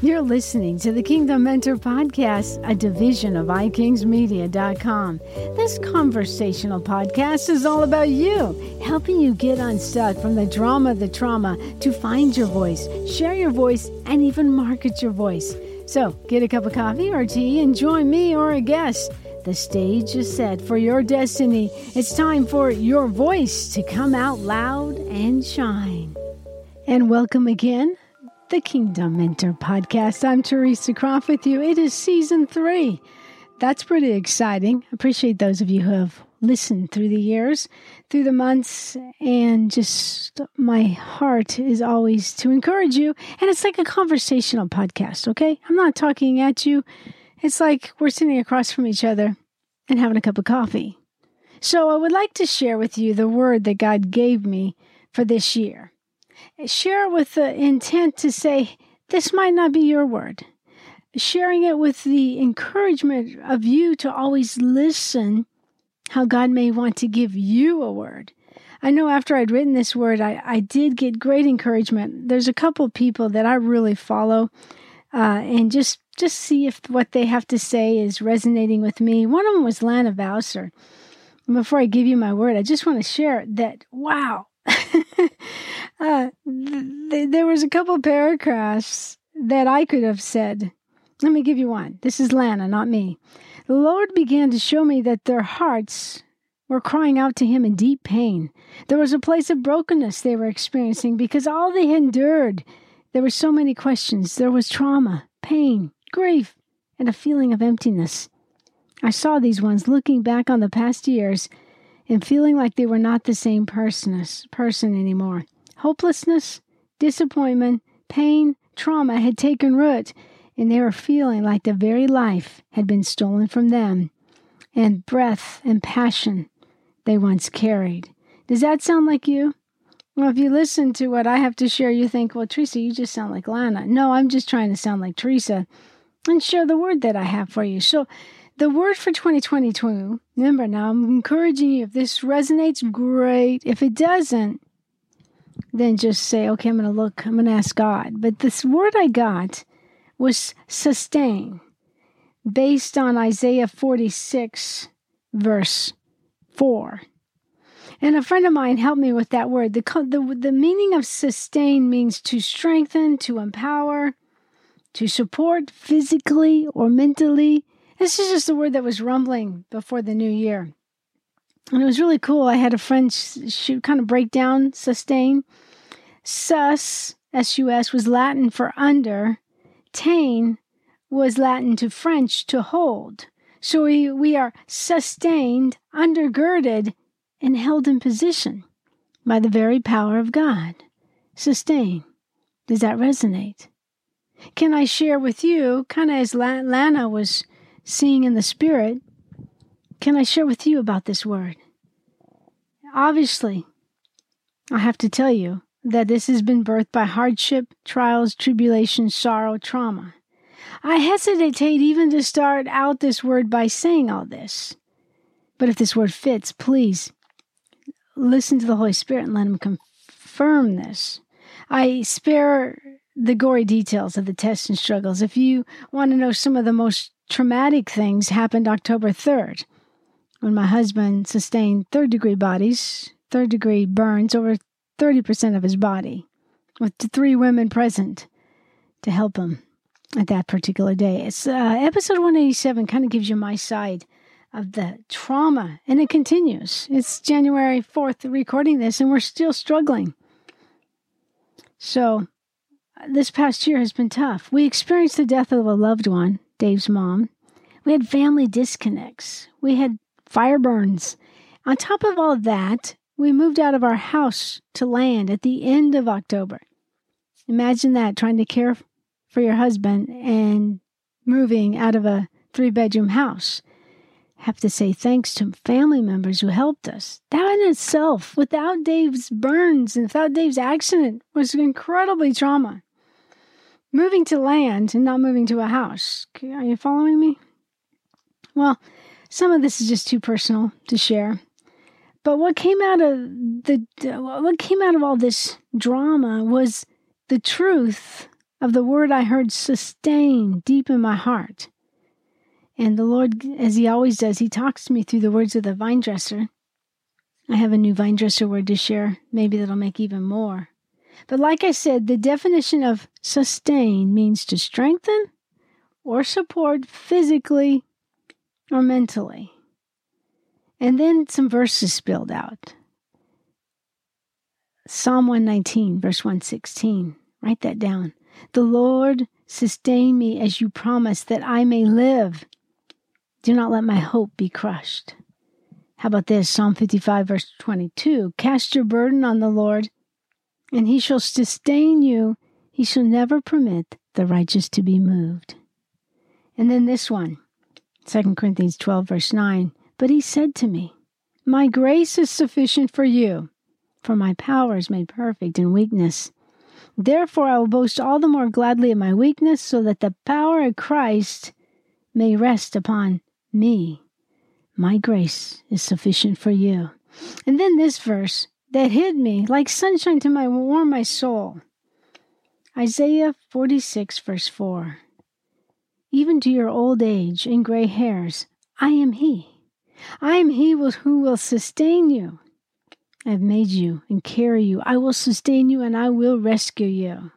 You're listening to the Kingdom Mentor Podcast, a division of ikingsmedia.com. This conversational podcast is all about you, helping you get unstuck from the drama, the trauma, to find your voice, share your voice, and even market your voice. So get a cup of coffee or tea and join me or a guest. The stage is set for your destiny. It's time for your voice to come out loud and shine. And welcome again the Kingdom Mentor Podcast. I'm Theresa Croft with you. It is season three. That's pretty exciting. Appreciate those of you who have listened through the years, through the months, and just my heart is always to encourage you. And it's like a conversational podcast, okay? I'm not talking at you. It's like we're sitting across from each other and having a cup of coffee. So I would like to share with you the word that God gave me for this year share it with the intent to say, this might not be your word. Sharing it with the encouragement of you to always listen how God may want to give you a word. I know after I'd written this word, I, I did get great encouragement. There's a couple people that I really follow uh, and just just see if what they have to say is resonating with me. One of them was Lana Vawser. Before I give you my word, I just want to share that, wow, uh, th- there was a couple paragraphs that I could have said. Let me give you one. This is Lana, not me. The Lord began to show me that their hearts were crying out to Him in deep pain. There was a place of brokenness they were experiencing because all they endured. There were so many questions. There was trauma, pain, grief, and a feeling of emptiness. I saw these ones looking back on the past years and feeling like they were not the same person, person anymore. Hopelessness, disappointment, pain, trauma had taken root, and they were feeling like the very life had been stolen from them, and breath and passion they once carried. Does that sound like you? Well, if you listen to what I have to share, you think, well, Theresa, you just sound like Lana. No, I'm just trying to sound like Theresa and share the word that I have for you. So, the word for 2022, remember now, I'm encouraging you. If this resonates, great. If it doesn't, then just say, okay, I'm going to look, I'm going to ask God. But this word I got was sustain, based on Isaiah 46, verse 4. And a friend of mine helped me with that word. The, the, the meaning of sustain means to strengthen, to empower, to support physically or mentally this is just a word that was rumbling before the new year. And it was really cool. I had a friend shoot kind of break down sustain. Sus, S U S, was Latin for under. Tain was Latin to French to hold. So we, we are sustained, undergirded, and held in position by the very power of God. Sustain. Does that resonate? Can I share with you, kind of as Lana was seeing in the Spirit, can I share with you about this word? Obviously, I have to tell you that this has been birthed by hardship, trials, tribulation, sorrow, trauma. I hesitate even to start out this word by saying all this. But if this word fits, please listen to the Holy Spirit and let Him confirm this. I spare the gory details of the tests and struggles. If you want to know some of the most traumatic things happened October 3rd when my husband sustained third degree bodies, third degree burns over 30% of his body, with three women present to help him at that particular day. It's uh, episode 187 kind of gives you my side of the trauma, and it continues. It's January 4th recording this, and we're still struggling. So, this past year has been tough. We experienced the death of a loved one Dave's mom. We had family disconnects. We had fire burns. On top of all that, we moved out of our house to land at the end of October. Imagine that trying to care for your husband and moving out of a three bedroom house. Have to say thanks to family members who helped us. That in itself, without Dave's burns and without Dave's accident, was incredibly trauma moving to land and not moving to a house. Are you following me? Well, some of this is just too personal to share. But what came out of the what came out of all this drama was the truth of the word I heard sustain deep in my heart. And the Lord, as He always does, He talks to me through the words of the vine dresser. I have a new vine dresser word to share. Maybe that'll make even more. But like I said, the definition of sustain means to strengthen or support physically or mentally. And then some verses spilled out. Psalm 119, verse 116. Write that down. The Lord sustain me as you promised that I may live. Do not let my hope be crushed. How about this? Psalm 55, verse 22. Cast your burden on the Lord, and he shall sustain you. He shall never permit the righteous to be moved. And then this one, 2 Corinthians 12, verse 9. But he said to me, My grace is sufficient for you, for my power is made perfect in weakness. Therefore, I will boast all the more gladly of my weakness, so that the power of Christ may rest upon me. My grace is sufficient for you. And then this verse that hid me like sunshine to my warm my soul. Isaiah 46, verse 4. Even to your old age and gray hairs, I am He. I am He who will sustain you. I have made you and carry you. I will sustain you and I will rescue you.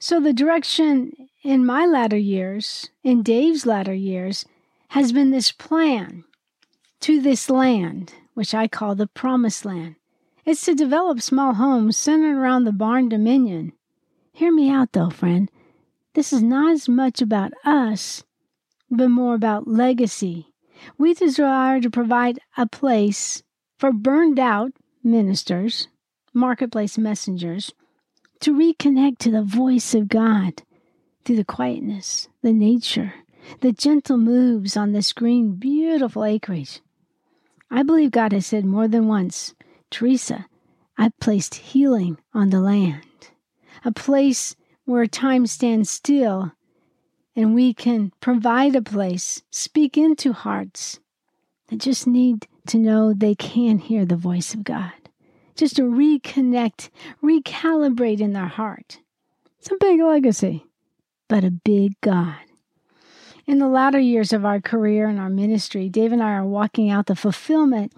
So, the direction in my latter years, in Dave's latter years, has been this plan to this land, which I call the Promised Land. It's to develop small homes centered around the barndominium. Hear me out, though, friend. This is not as much about us, but more about legacy. We desire to provide a place for burned out ministers, marketplace messengers, to reconnect to the voice of God through the quietness, the nature, the gentle moves on this green, beautiful acreage. I believe God has said more than once, Theresa, I've placed healing on the land, a place where time stands still and we can provide a place, speak into hearts that just need to know they can hear the voice of God, just to reconnect, recalibrate in their heart. It's a big legacy, but a big God. In the latter years of our career and our ministry, Dave and I are walking out the fulfillment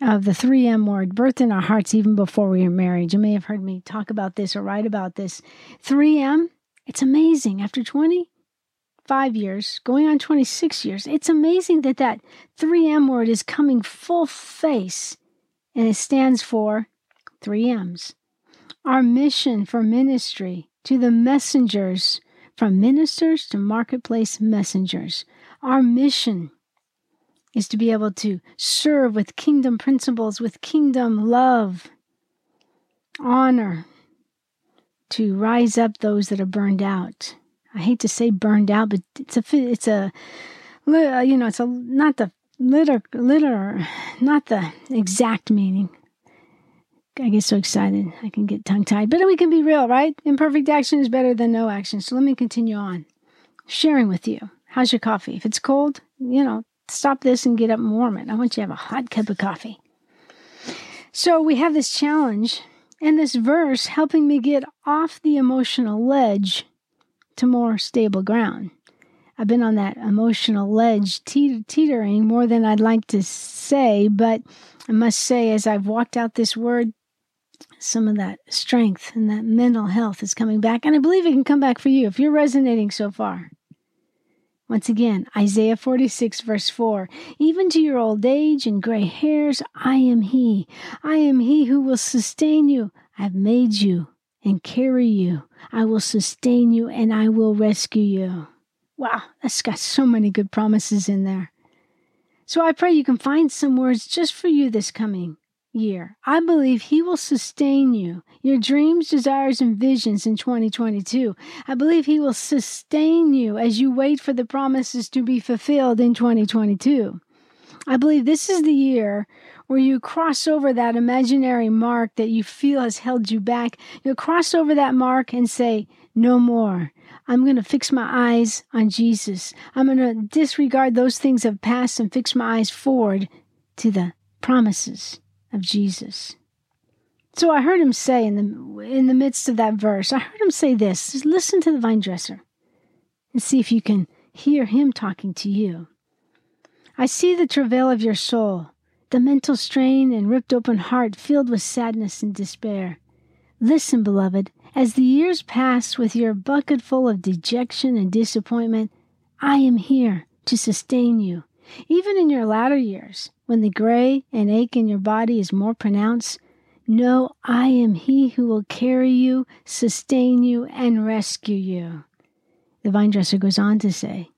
of the 3M word, birthed in our hearts even before we were married. You may have heard me talk about this or write about this. 3M, it's amazing. After 25 years, going on 26 years, it's amazing that that 3M word is coming full face and it stands for 3M's. Our mission for ministry to the messengers from ministers to marketplace messengers. Our mission is to be able to serve with kingdom principles, with kingdom love, honor, to rise up those that are burned out. I hate to say burned out, but it's a it's a uh, you know it's a not the liter liter not the exact meaning, I get so excited. I can get tongue tied. But we can be real, right? Imperfect action is better than no action. So let me continue on. Sharing with you. How's your coffee? If it's cold, you know, stop this and get up and warm it. I want you to have a hot cup of coffee. So we have this challenge and this verse helping me get off the emotional ledge to more stable ground. I've been on that emotional ledge teetering more than I'd like to say, but I must say, as I've walked out this word, some of that strength and that mental health is coming back. And I believe it can come back for you if you're resonating so far. Once again, Isaiah 46, verse 4 Even to your old age and gray hairs, I am He. I am He who will sustain you. I have made you and carry you. I will sustain you and I will rescue you. Wow, that's got so many good promises in there. So I pray you can find some words just for you this coming year. I believe He will sustain you, your dreams, desires, and visions in 2022. I believe He will sustain you as you wait for the promises to be fulfilled in 2022. I believe this is the year where you cross over that imaginary mark that you feel has held you back. You'll cross over that mark and say, No more. I'm going to fix my eyes on Jesus. I'm going to disregard those things of past and fix my eyes forward to the promises of Jesus. So I heard him say in the in the midst of that verse, I heard him say this: Just listen to the vine dresser and see if you can hear him talking to you. I see the travail of your soul, the mental strain and ripped open heart filled with sadness and despair. Listen, beloved, as the years pass with your bucket full of dejection and disappointment, I am here to sustain you. Even in your latter years, when the gray and ache in your body is more pronounced, know I am He who will carry you, sustain you, and rescue you. The vine dresser goes on to say,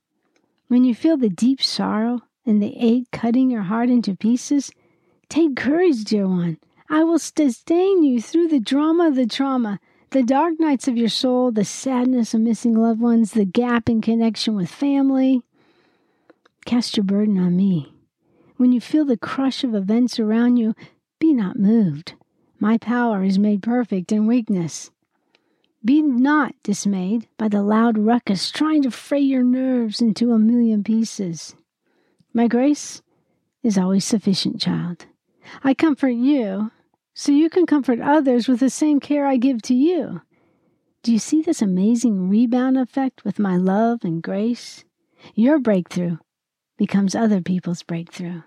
When you feel the deep sorrow and the ache cutting your heart into pieces, take courage, dear one. I will sustain you through the drama of the trauma, the dark nights of your soul, the sadness of missing loved ones, the gap in connection with family. Cast your burden on me. When you feel the crush of events around you, be not moved. My power is made perfect in weakness. Be not dismayed by the loud ruckus trying to fray your nerves into a million pieces. My grace is always sufficient, child. I comfort you so you can comfort others with the same care I give to you. Do you see this amazing rebound effect with my love and grace? Your breakthrough becomes other people's breakthrough.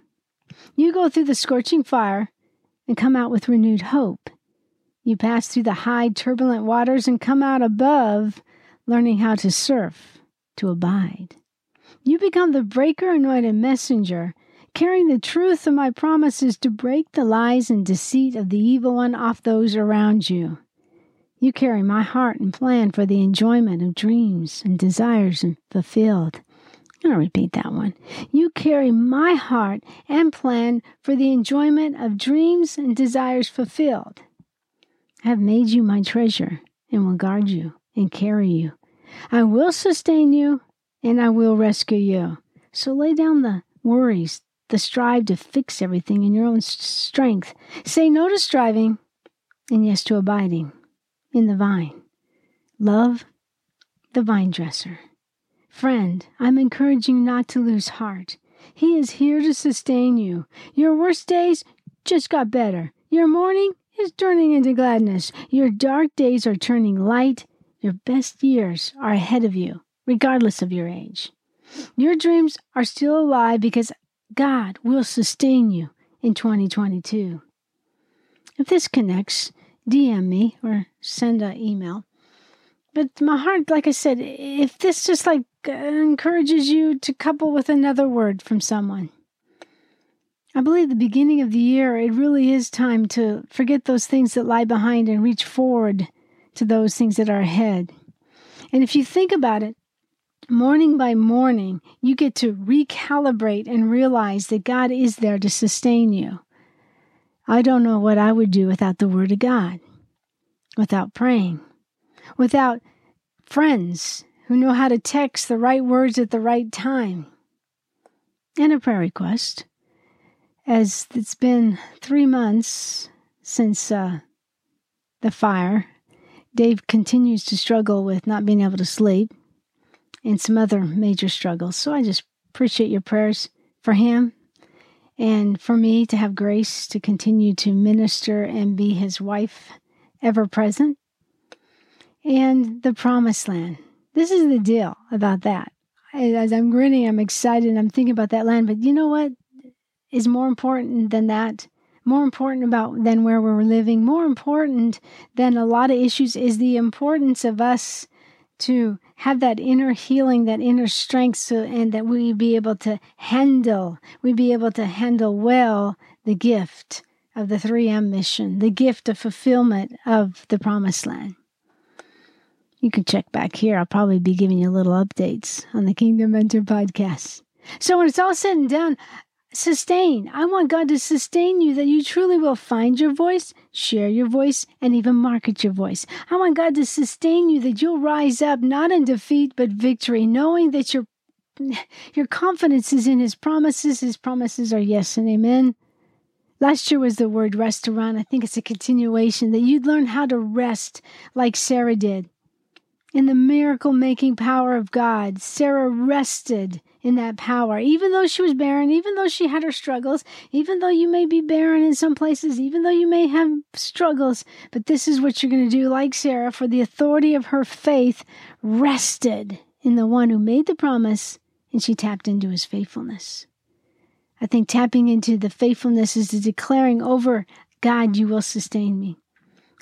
You go through the scorching fire and come out with renewed hope. You pass through the high, turbulent waters and come out above, learning how to surf, to abide. You become the breaker anointed messenger carrying the truth of my promises to break the lies and deceit of the evil one off those around you. You carry my heart and plan for the enjoyment of dreams and desires fulfilled. I'm going to repeat that one. You carry my heart and plan for the enjoyment of dreams and desires fulfilled. I have made you my treasure and will guard you and carry you. I will sustain you and I will rescue you. So lay down the worries, the strive to fix everything in your own strength. Say no to striving and yes to abiding in the vine. Love the vine dresser. Friend, I'm encouraging you not to lose heart. He is here to sustain you. Your worst days just got better. Your morning is turning into gladness. Your dark days are turning light. Your best years are ahead of you, regardless of your age. Your dreams are still alive because God will sustain you in 2022. If this connects, DM me or send an email. But my heart, like I said, if this just like Uh, encourages you to couple with another word from someone, I believe the beginning of the year, it really is time to forget those things that lie behind and reach forward to those things that are ahead. And if you think about it, morning by morning, you get to recalibrate and realize that God is there to sustain you. I don't know what I would do without the Word of God, without praying, without friends who know how to text the right words at the right time. And a prayer request. As it's been three months since uh, the fire, Dave continues to struggle with not being able to sleep and some other major struggles. So I just appreciate your prayers for him and for me to have grace to continue to minister and be his wife ever present. And the promised land. This is the deal about that. As I'm grinning, I'm excited, I'm thinking about that land. But you know what is more important than that? More important about than where we're living, more important than a lot of issues is the importance of us to have that inner healing, that inner strength, so, and that we be able to handle, we be able to handle well the gift of the 3M mission, the gift of fulfillment of the promised land. You can check back here. I'll probably be giving you little updates on the Kingdom Mentor podcast. So when it's all said and done, sustain. I want God to sustain you that you truly will find your voice, share your voice, and even market your voice. I want God to sustain you that you'll rise up not in defeat but victory, knowing that your your confidence is in his promises. His promises are yes and amen. Last year was the word restaurant. I think it's a continuation that you'd learn how to rest like Sarah did. In the miracle making power of God. Sarah rested in that power, even though she was barren, even though she had her struggles, even though you may be barren in some places, even though you may have struggles. But this is what you're going to do, like Sarah, for the authority of her faith rested in the one who made the promise and she tapped into his faithfulness. I think tapping into the faithfulness is the declaring over God, you will sustain me.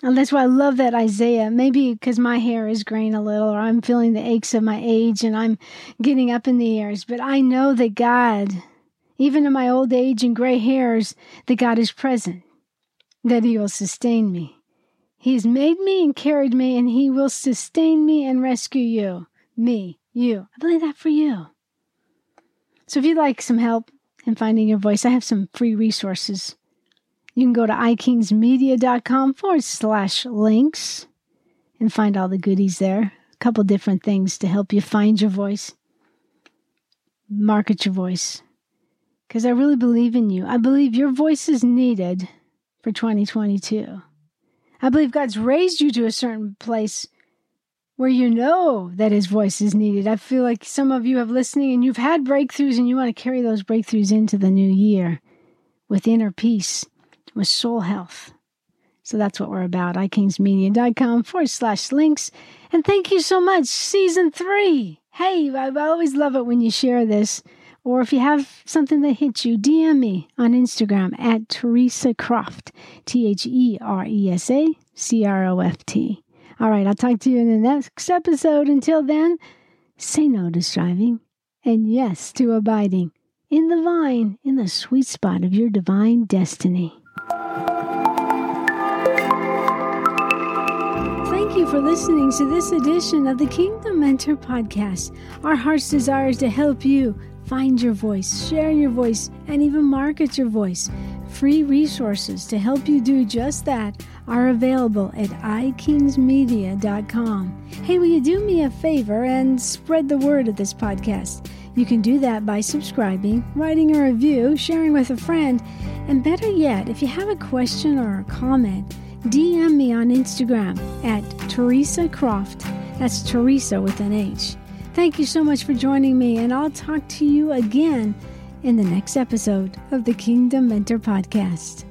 And that's why I love that Isaiah. Maybe because my hair is graying a little, or I'm feeling the aches of my age and I'm getting up in the years. But I know that God, even in my old age and gray hairs, that God is present, that He will sustain me. He has made me and carried me, and He will sustain me and rescue you, me, you. I believe that for you. So if you'd like some help in finding your voice, I have some free resources you can go to ikingsmedia.com forward slash links and find all the goodies there. A couple different things to help you find your voice, market your voice. Because I really believe in you. I believe your voice is needed for 2022. I believe God's raised you to a certain place where you know that his voice is needed. I feel like some of you have listening and you've had breakthroughs and you want to carry those breakthroughs into the new year with inner peace with soul health. So that's what we're about. ikingsmedia.com forward slash links. And thank you so much. Season three. Hey, I always love it when you share this. Or if you have something that hits you, DM me on Instagram at Theresa Croft, T H E R E S A C R O F T. All right, I'll talk to you in the next episode. Until then, say no to striving and yes to abiding in the vine, in the sweet spot of your divine destiny. Thank you for listening to this edition of the Kingdom Mentor Podcast. Our heart's desire is to help you find your voice, share your voice, and even market your voice. Free resources to help you do just that are available at ikingsmedia.com. Hey, will you do me a favor and spread the word of this podcast? You can do that by subscribing, writing a review, sharing with a friend, and better yet, if you have a question or a comment, DM me on Instagram at Theresa Croft. That's Theresa with an H. Thank you so much for joining me, and I'll talk to you again in the next episode of the Kingdom Mentor Podcast.